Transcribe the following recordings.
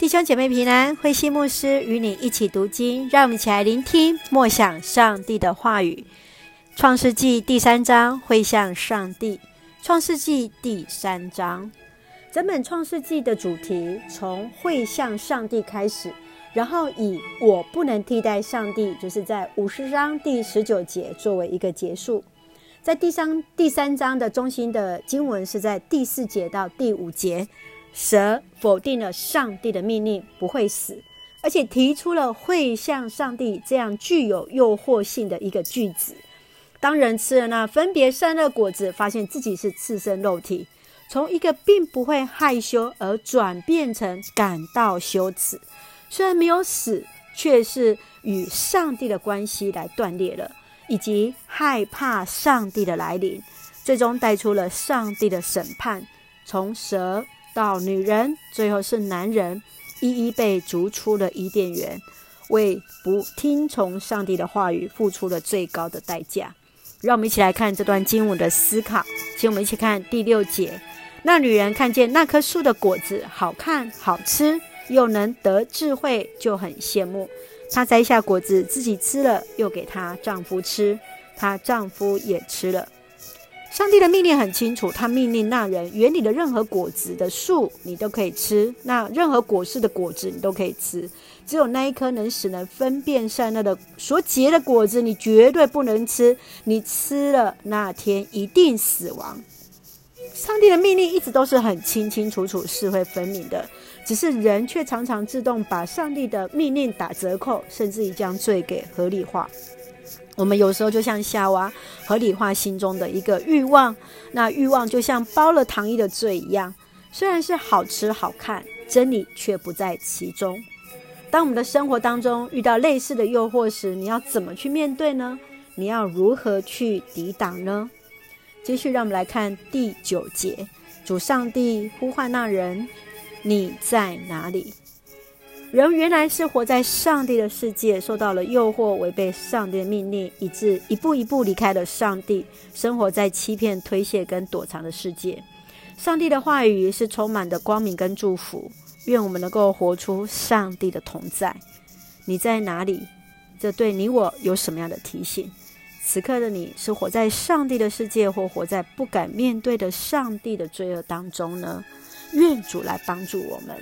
弟兄姐妹平安，慧馨牧师与你一起读经，让我们一起来聆听默想上帝的话语。创世纪第三章，会向上帝。创世纪第三章，整本创世纪的主题从会向上帝开始，然后以我不能替代上帝，就是在五十章第十九节作为一个结束。在第三第三章的中心的经文是在第四节到第五节，蛇否定了上帝的命令不会死，而且提出了会像上帝这样具有诱惑性的一个句子。当人吃了那分别善恶果子，发现自己是赤身肉体，从一个并不会害羞而转变成感到羞耻，虽然没有死，却是与上帝的关系来断裂了。以及害怕上帝的来临，最终带出了上帝的审判。从蛇到女人，最后是男人，一一被逐出了伊甸园，为不听从上帝的话语付出了最高的代价。让我们一起来看这段经文的思考。请我们一起看第六节：那女人看见那棵树的果子好看、好吃，又能得智慧，就很羡慕。她摘下果子，自己吃了，又给她丈夫吃，她丈夫也吃了。上帝的命令很清楚，他命令那人园里的任何果子的树，你都可以吃；那任何果实的果子，你都可以吃。只有那一颗能使人分辨善恶的所结的果子，你绝对不能吃。你吃了，那天一定死亡。上帝的命令一直都是很清清楚楚、是非分明的。只是人却常常自动把上帝的命令打折扣，甚至于将罪给合理化。我们有时候就像夏娃合理化心中的一个欲望，那欲望就像包了糖衣的罪一样，虽然是好吃好看，真理却不在其中。当我们的生活当中遇到类似的诱惑时，你要怎么去面对呢？你要如何去抵挡呢？继续，让我们来看第九节，主上帝呼唤那人。你在哪里？人原来是活在上帝的世界，受到了诱惑，违背上帝的命令，以致一步一步离开了上帝，生活在欺骗、推卸跟躲藏的世界。上帝的话语是充满的光明跟祝福，愿我们能够活出上帝的同在。你在哪里？这对你我有什么样的提醒？此刻的你是活在上帝的世界，或活在不敢面对的上帝的罪恶当中呢？愿主来帮助我们。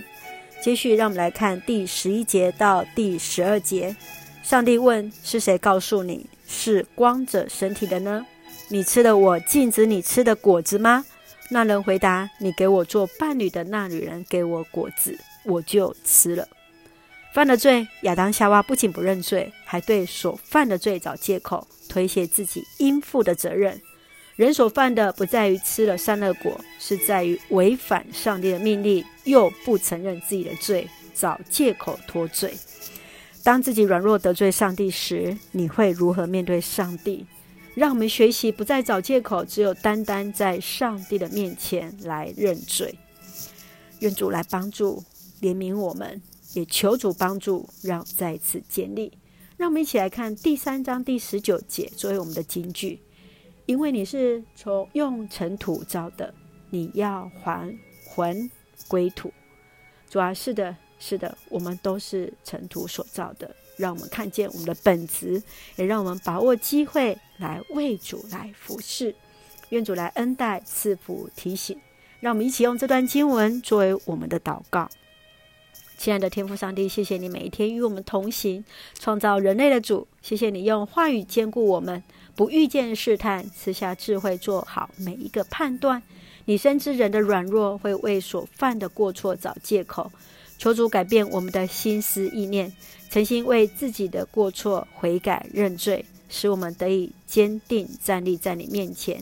接续，让我们来看第十一节到第十二节。上帝问：“是谁告诉你是光着身体的呢？你吃了我禁止你吃的果子吗？”那人回答：“你给我做伴侣的那女人给我果子，我就吃了。”犯了罪，亚当夏娃不仅不认罪，还对所犯的罪找借口，推卸自己应负的责任。人所犯的不在于吃了善恶果，是在于违反上帝的命令，又不承认自己的罪，找借口脱罪。当自己软弱得罪上帝时，你会如何面对上帝？让我们学习不再找借口，只有单单在上帝的面前来认罪。愿主来帮助怜悯我们，也求主帮助，让再次建立。让我们一起来看第三章第十九节，作为我们的金句。因为你是从用尘土造的，你要还魂归土。主啊，是的，是的，我们都是尘土所造的。让我们看见我们的本质，也让我们把握机会来为主来服侍。愿主来恩待、赐福、提醒。让我们一起用这段经文作为我们的祷告。亲爱的天父上帝，谢谢你每一天与我们同行，创造人类的主。谢谢你用话语坚固我们。不遇见试探，赐下智慧，做好每一个判断。你深知人的软弱，会为所犯的过错找借口。求主改变我们的心思意念，诚心为自己的过错悔改认罪，使我们得以坚定站立在你面前。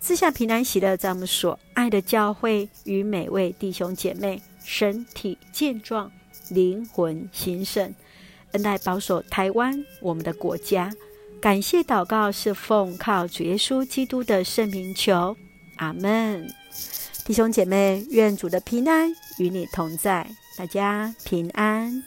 赐下平安喜乐，在我们所爱的教会与每位弟兄姐妹身体健壮，灵魂兴盛，恩待保守台湾我们的国家。感谢祷告是奉靠主耶稣基督的圣名求，阿门。弟兄姐妹，愿主的平安与你同在，大家平安。